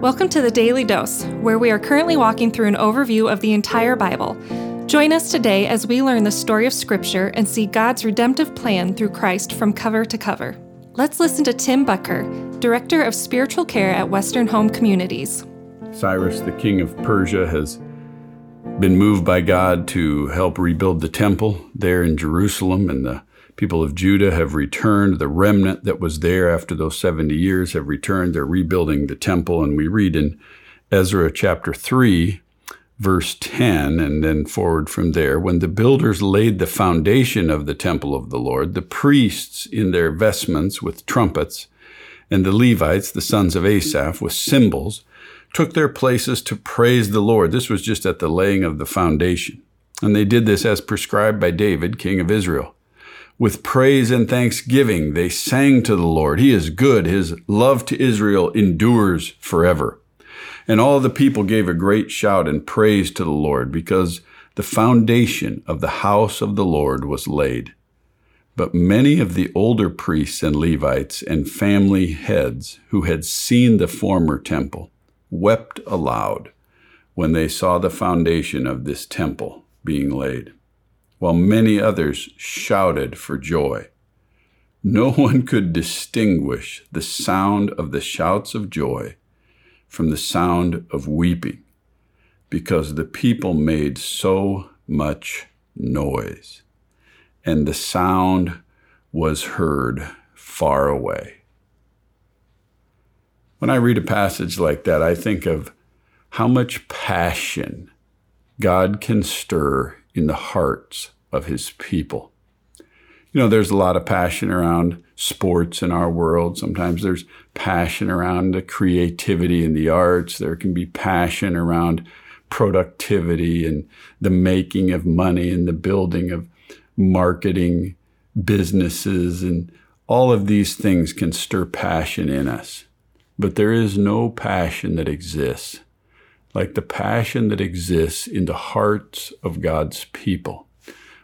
Welcome to the Daily Dose, where we are currently walking through an overview of the entire Bible. Join us today as we learn the story of Scripture and see God's redemptive plan through Christ from cover to cover. Let's listen to Tim Boettger, Director of Spiritual Care at Western Home Communities. Cyrus, the king of Persia, has been moved by God to help rebuild the temple there in Jerusalem, and the people of Judah have returned. The remnant that was there after those 70 years have returned. They're rebuilding the temple, and we read in Ezra chapter 3, verse 10, and then forward from there. When the builders laid the foundation of the temple of the Lord, the priests in their vestments with trumpets, and the Levites, the sons of Asaph, with cymbals, took their places to praise the Lord. This was just at the laying of the foundation. And they did this as prescribed by David, king of Israel. With praise and thanksgiving, they sang to the Lord. He is good. His love to Israel endures forever. And all the people gave a great shout and praise to the Lord because the foundation of the house of the Lord was laid. But many of the older priests and Levites and family heads who had seen the former temple wept aloud when they saw the foundation of this temple being laid, while many others shouted for joy. No one could distinguish the sound of the shouts of joy from the sound of weeping, because the people made so much noise, and the sound was heard far away. When I read a passage like that, I think of how much passion God can stir in the hearts of his people. You know, there's a lot of passion around sports in our world. Sometimes there's passion around the creativity in the arts. There can be passion around productivity and the making of money and the building of marketing businesses. And all of these things can stir passion in us. But there is no passion that exists like the passion that exists in the hearts of God's people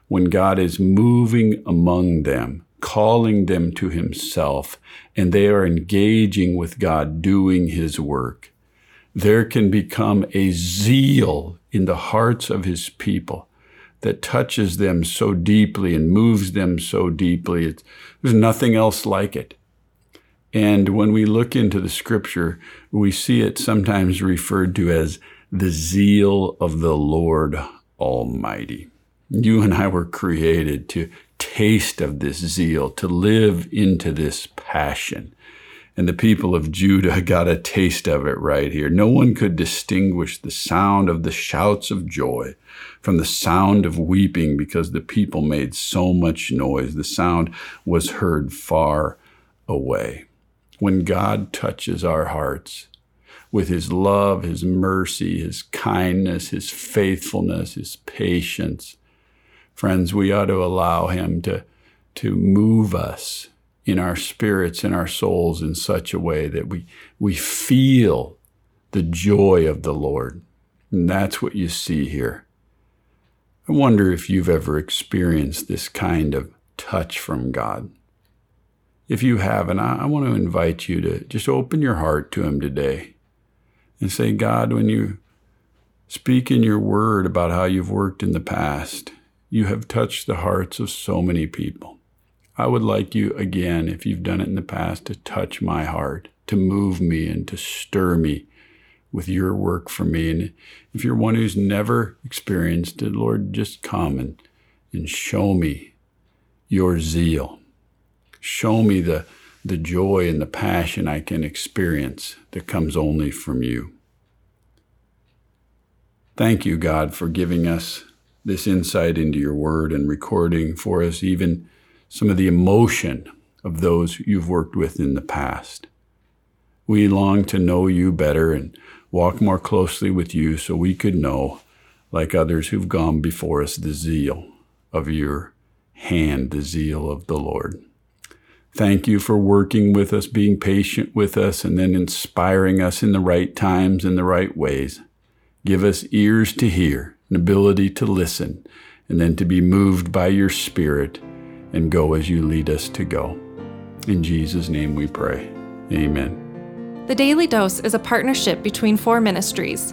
when God is moving among them, calling them to Himself, and they are engaging with God doing His work. There can become a zeal in the hearts of His people that touches them so deeply and moves them so deeply. It's, there's nothing else like it. And when we look into the scripture, we see it sometimes referred to as the zeal of the Lord Almighty. You and I were created to taste of this zeal, to live into this passion. And the people of Judah got a taste of it right here. No one could distinguish the sound of the shouts of joy from the sound of weeping because the people made so much noise. The sound was heard far away when God touches our hearts with his love, his mercy, his kindness, his faithfulness, his patience, friends, we ought to allow him to, to move us in our spirits and our souls in such a way that we, we feel the joy of the Lord. And that's what you see here. I wonder if you've ever experienced this kind of touch from God. If you haven't, I, want to invite you to just open your heart to Him today and say, God, when you speak in your word about how you've worked in the past, you have touched the hearts of so many people. I would like you again, if you've done it in the past, to touch my heart, to move me and to stir me with your work for me. And if you're one who's never experienced it, Lord, just come and, and show me your zeal Show me the, the joy and the passion I can experience that comes only from you. Thank you, God, for giving us this insight into your word and recording for us even some of the emotion of those you've worked with in the past. We long to know you better and walk more closely with you so we could know, like others who've gone before us, the zeal of your hand, the zeal of the Lord. Thank you for working with us, being patient with us, and then inspiring us in the right times and the right ways. Give us ears to hear, an ability to listen, and then to be moved by your Spirit and go as you lead us to go. In Jesus' name we pray. Amen. The Daily Dose is a partnership between four ministries.